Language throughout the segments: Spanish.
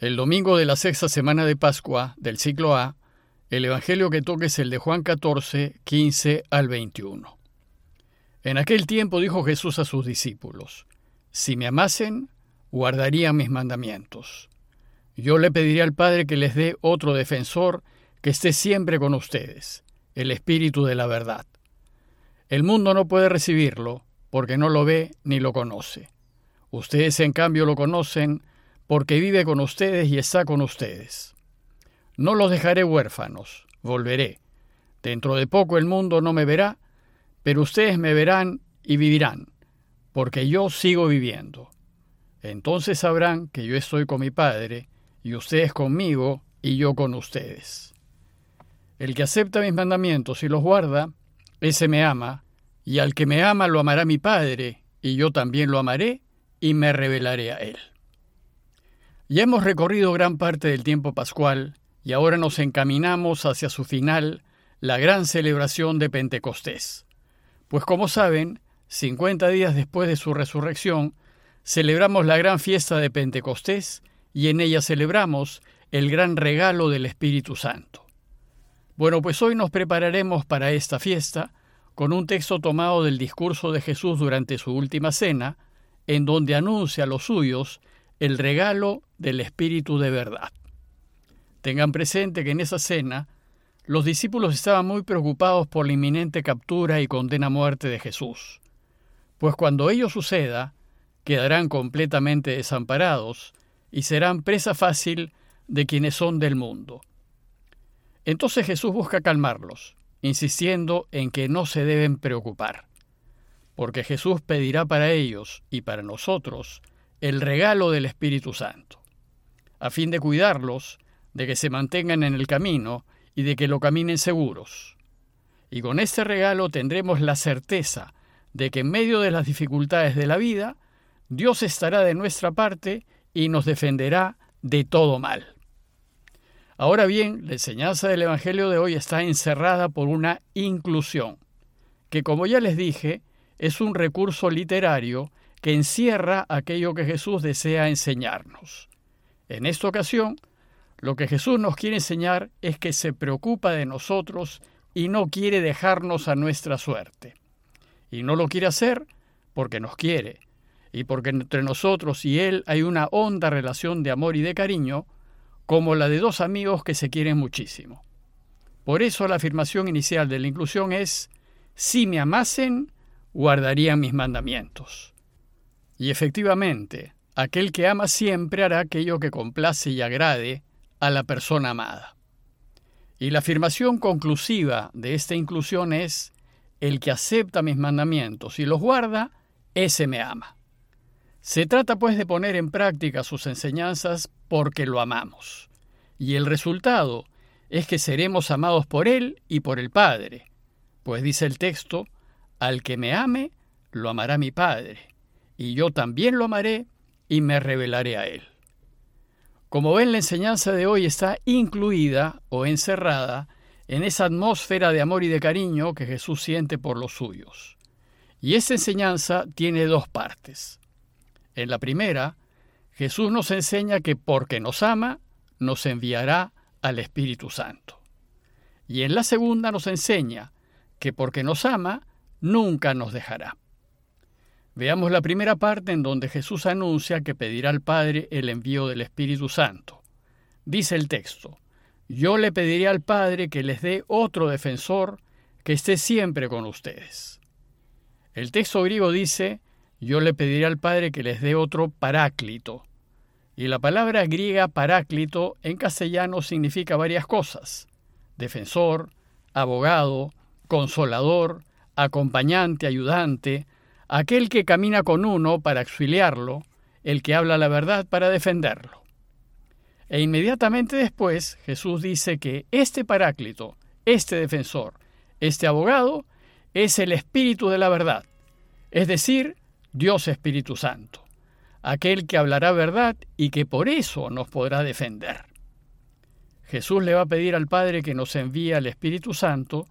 El domingo de la sexta semana de Pascua del ciclo A, el Evangelio que toque es el de Juan 14, 15 al 21. En aquel tiempo dijo Jesús a sus discípulos, Si me amasen, guardarían mis mandamientos. Yo le pediré al Padre que les dé otro defensor que esté siempre con ustedes, el Espíritu de la verdad. El mundo no puede recibirlo porque no lo ve ni lo conoce. Ustedes en cambio lo conocen porque vive con ustedes y está con ustedes. No los dejaré huérfanos, volveré. Dentro de poco el mundo no me verá, pero ustedes me verán y vivirán, porque yo sigo viviendo. Entonces sabrán que yo estoy con mi Padre, y ustedes conmigo, y yo con ustedes. El que acepta mis mandamientos y los guarda, ese me ama, y al que me ama lo amará mi Padre, y yo también lo amaré, y me revelaré a él. Ya hemos recorrido gran parte del tiempo pascual y ahora nos encaminamos hacia su final, la gran celebración de Pentecostés. Pues como saben, 50 días después de su resurrección, celebramos la gran fiesta de Pentecostés y en ella celebramos el gran regalo del Espíritu Santo. Bueno, pues hoy nos prepararemos para esta fiesta con un texto tomado del discurso de Jesús durante su última cena, en donde anuncia a los suyos el regalo del Espíritu de verdad. Tengan presente que en esa cena los discípulos estaban muy preocupados por la inminente captura y condena a muerte de Jesús, pues cuando ello suceda, quedarán completamente desamparados y serán presa fácil de quienes son del mundo. Entonces Jesús busca calmarlos, insistiendo en que no se deben preocupar, porque Jesús pedirá para ellos y para nosotros el regalo del Espíritu Santo, a fin de cuidarlos, de que se mantengan en el camino y de que lo caminen seguros. Y con este regalo tendremos la certeza de que en medio de las dificultades de la vida, Dios estará de nuestra parte y nos defenderá de todo mal. Ahora bien, la enseñanza del Evangelio de hoy está encerrada por una inclusión, que como ya les dije, es un recurso literario que encierra aquello que Jesús desea enseñarnos. En esta ocasión, lo que Jesús nos quiere enseñar es que se preocupa de nosotros y no quiere dejarnos a nuestra suerte. Y no lo quiere hacer porque nos quiere, y porque entre nosotros y Él hay una honda relación de amor y de cariño, como la de dos amigos que se quieren muchísimo. Por eso la afirmación inicial de la inclusión es, si me amasen, guardarían mis mandamientos. Y efectivamente, aquel que ama siempre hará aquello que complace y agrade a la persona amada. Y la afirmación conclusiva de esta inclusión es, el que acepta mis mandamientos y los guarda, ese me ama. Se trata pues de poner en práctica sus enseñanzas porque lo amamos. Y el resultado es que seremos amados por Él y por el Padre. Pues dice el texto, al que me ame, lo amará mi Padre y yo también lo amaré y me revelaré a él. Como ven, la enseñanza de hoy está incluida o encerrada en esa atmósfera de amor y de cariño que Jesús siente por los suyos. Y esta enseñanza tiene dos partes. En la primera, Jesús nos enseña que porque nos ama, nos enviará al Espíritu Santo. Y en la segunda nos enseña que porque nos ama, nunca nos dejará. Veamos la primera parte en donde Jesús anuncia que pedirá al Padre el envío del Espíritu Santo. Dice el texto, yo le pediré al Padre que les dé otro defensor que esté siempre con ustedes. El texto griego dice, yo le pediré al Padre que les dé otro paráclito. Y la palabra griega paráclito en castellano significa varias cosas. Defensor, abogado, consolador, acompañante, ayudante, aquel que camina con uno para auxiliarlo, el que habla la verdad para defenderlo. E inmediatamente después Jesús dice que este paráclito, este defensor, este abogado, es el Espíritu de la verdad, es decir, Dios Espíritu Santo, aquel que hablará verdad y que por eso nos podrá defender. Jesús le va a pedir al Padre que nos envíe al Espíritu Santo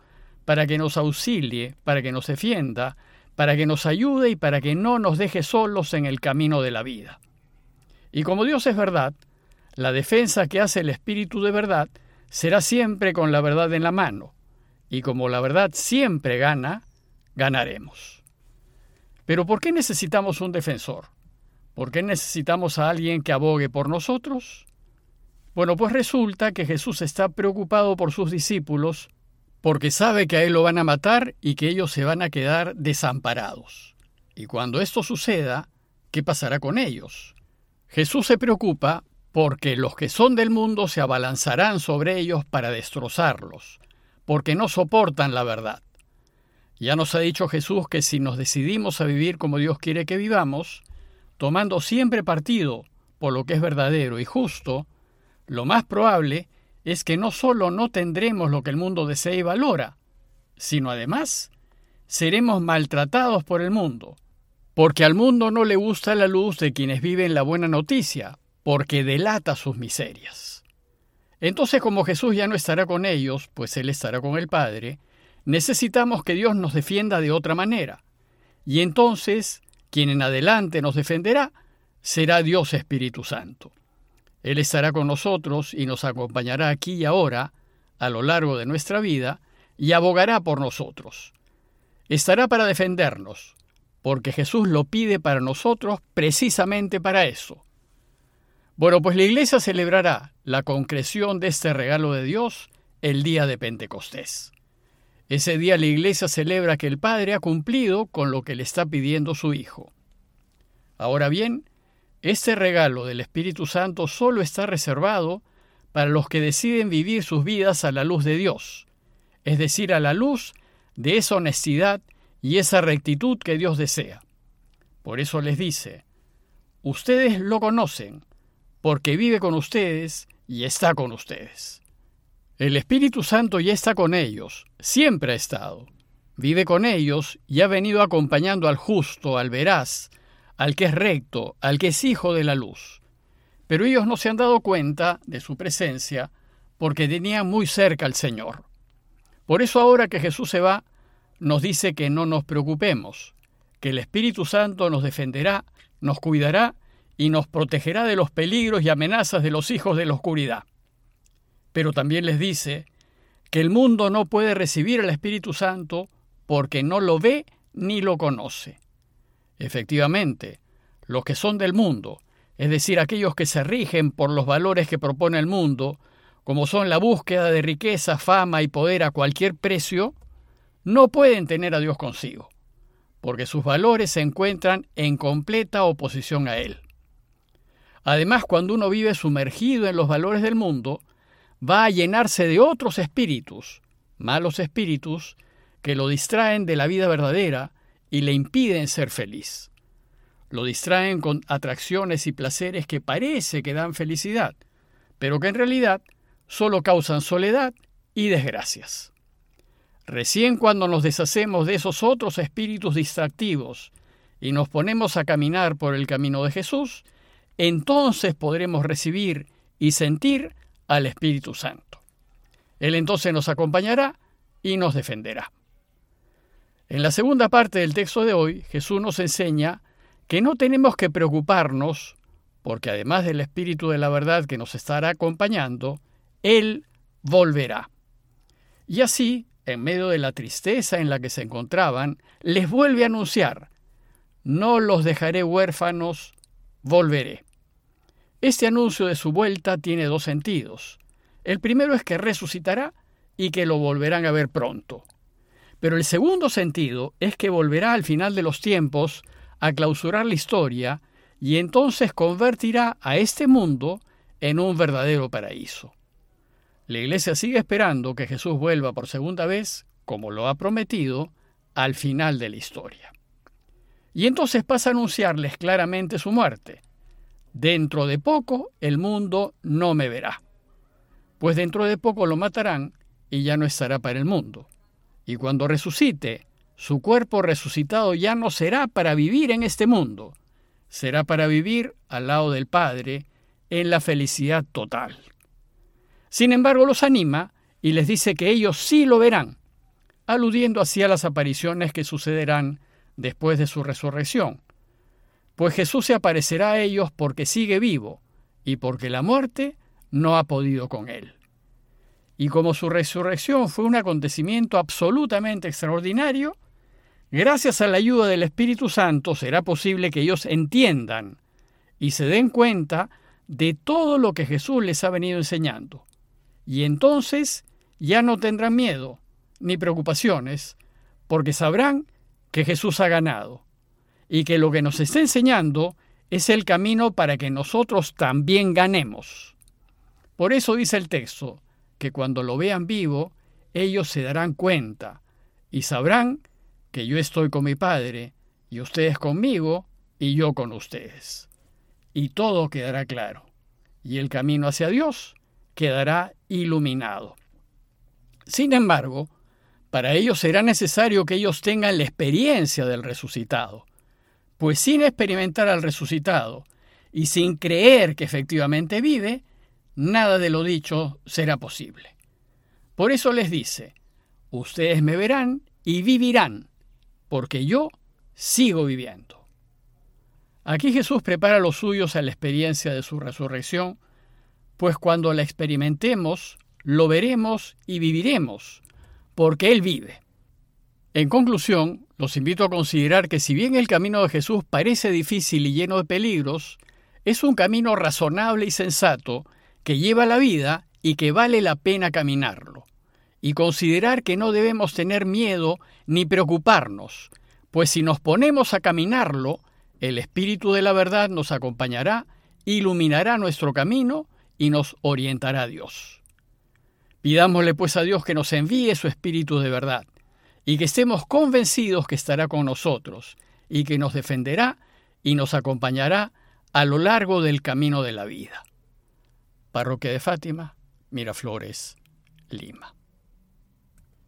para que nos auxilie, para que nos defienda, para que nos ayude y para que no nos deje solos en el camino de la vida. Y como Dios es verdad, la defensa que hace el Espíritu de verdad será siempre con la verdad en la mano, y como la verdad siempre gana, ganaremos. Pero ¿por qué necesitamos un defensor? ¿Por qué necesitamos a alguien que abogue por nosotros? Bueno, pues resulta que Jesús está preocupado por sus discípulos porque sabe que a él lo van a matar y que ellos se van a quedar desamparados. Y cuando esto suceda, ¿qué pasará con ellos? Jesús se preocupa porque los que son del mundo se abalanzarán sobre ellos para destrozarlos, porque no soportan la verdad. Ya nos ha dicho Jesús que si nos decidimos a vivir como Dios quiere que vivamos, tomando siempre partido por lo que es verdadero y justo, lo más probable es que no solo no tendremos lo que el mundo desea y valora, sino además seremos maltratados por el mundo, porque al mundo no le gusta la luz de quienes viven la buena noticia, porque delata sus miserias. Entonces, como Jesús ya no estará con ellos, pues Él estará con el Padre, necesitamos que Dios nos defienda de otra manera. Y entonces, quien en adelante nos defenderá, será Dios Espíritu Santo. Él estará con nosotros y nos acompañará aquí y ahora, a lo largo de nuestra vida, y abogará por nosotros. Estará para defendernos, porque Jesús lo pide para nosotros precisamente para eso. Bueno, pues la iglesia celebrará la concreción de este regalo de Dios el día de Pentecostés. Ese día la iglesia celebra que el Padre ha cumplido con lo que le está pidiendo su Hijo. Ahora bien, este regalo del Espíritu Santo solo está reservado para los que deciden vivir sus vidas a la luz de Dios, es decir, a la luz de esa honestidad y esa rectitud que Dios desea. Por eso les dice, ustedes lo conocen, porque vive con ustedes y está con ustedes. El Espíritu Santo ya está con ellos, siempre ha estado. Vive con ellos y ha venido acompañando al justo, al veraz, al que es recto, al que es hijo de la luz. Pero ellos no se han dado cuenta de su presencia porque tenían muy cerca al Señor. Por eso ahora que Jesús se va, nos dice que no nos preocupemos, que el Espíritu Santo nos defenderá, nos cuidará y nos protegerá de los peligros y amenazas de los hijos de la oscuridad. Pero también les dice que el mundo no puede recibir al Espíritu Santo porque no lo ve ni lo conoce. Efectivamente, los que son del mundo, es decir, aquellos que se rigen por los valores que propone el mundo, como son la búsqueda de riqueza, fama y poder a cualquier precio, no pueden tener a Dios consigo, porque sus valores se encuentran en completa oposición a Él. Además, cuando uno vive sumergido en los valores del mundo, va a llenarse de otros espíritus, malos espíritus, que lo distraen de la vida verdadera y le impiden ser feliz. Lo distraen con atracciones y placeres que parece que dan felicidad, pero que en realidad solo causan soledad y desgracias. Recién cuando nos deshacemos de esos otros espíritus distractivos y nos ponemos a caminar por el camino de Jesús, entonces podremos recibir y sentir al Espíritu Santo. Él entonces nos acompañará y nos defenderá. En la segunda parte del texto de hoy, Jesús nos enseña que no tenemos que preocuparnos, porque además del Espíritu de la verdad que nos estará acompañando, Él volverá. Y así, en medio de la tristeza en la que se encontraban, les vuelve a anunciar, no los dejaré huérfanos, volveré. Este anuncio de su vuelta tiene dos sentidos. El primero es que resucitará y que lo volverán a ver pronto. Pero el segundo sentido es que volverá al final de los tiempos a clausurar la historia y entonces convertirá a este mundo en un verdadero paraíso. La Iglesia sigue esperando que Jesús vuelva por segunda vez, como lo ha prometido, al final de la historia. Y entonces pasa a anunciarles claramente su muerte. Dentro de poco el mundo no me verá, pues dentro de poco lo matarán y ya no estará para el mundo. Y cuando resucite, su cuerpo resucitado ya no será para vivir en este mundo, será para vivir al lado del Padre en la felicidad total. Sin embargo, los anima y les dice que ellos sí lo verán, aludiendo así a las apariciones que sucederán después de su resurrección, pues Jesús se aparecerá a ellos porque sigue vivo, y porque la muerte no ha podido con él. Y como su resurrección fue un acontecimiento absolutamente extraordinario, gracias a la ayuda del Espíritu Santo será posible que ellos entiendan y se den cuenta de todo lo que Jesús les ha venido enseñando. Y entonces ya no tendrán miedo ni preocupaciones, porque sabrán que Jesús ha ganado y que lo que nos está enseñando es el camino para que nosotros también ganemos. Por eso dice el texto, que cuando lo vean vivo, ellos se darán cuenta y sabrán que yo estoy con mi Padre, y ustedes conmigo, y yo con ustedes. Y todo quedará claro, y el camino hacia Dios quedará iluminado. Sin embargo, para ello será necesario que ellos tengan la experiencia del resucitado, pues sin experimentar al resucitado y sin creer que efectivamente vive, nada de lo dicho será posible. Por eso les dice, ustedes me verán y vivirán, porque yo sigo viviendo. Aquí Jesús prepara a los suyos a la experiencia de su resurrección, pues cuando la experimentemos, lo veremos y viviremos, porque Él vive. En conclusión, los invito a considerar que si bien el camino de Jesús parece difícil y lleno de peligros, es un camino razonable y sensato que lleva la vida y que vale la pena caminarlo. Y considerar que no debemos tener miedo ni preocuparnos, pues si nos ponemos a caminarlo, el Espíritu de la verdad nos acompañará, iluminará nuestro camino y nos orientará a Dios. Pidámosle pues a Dios que nos envíe su Espíritu de verdad y que estemos convencidos que estará con nosotros y que nos defenderá y nos acompañará a lo largo del camino de la vida. Parroquia de Fátima, Miraflores, Lima.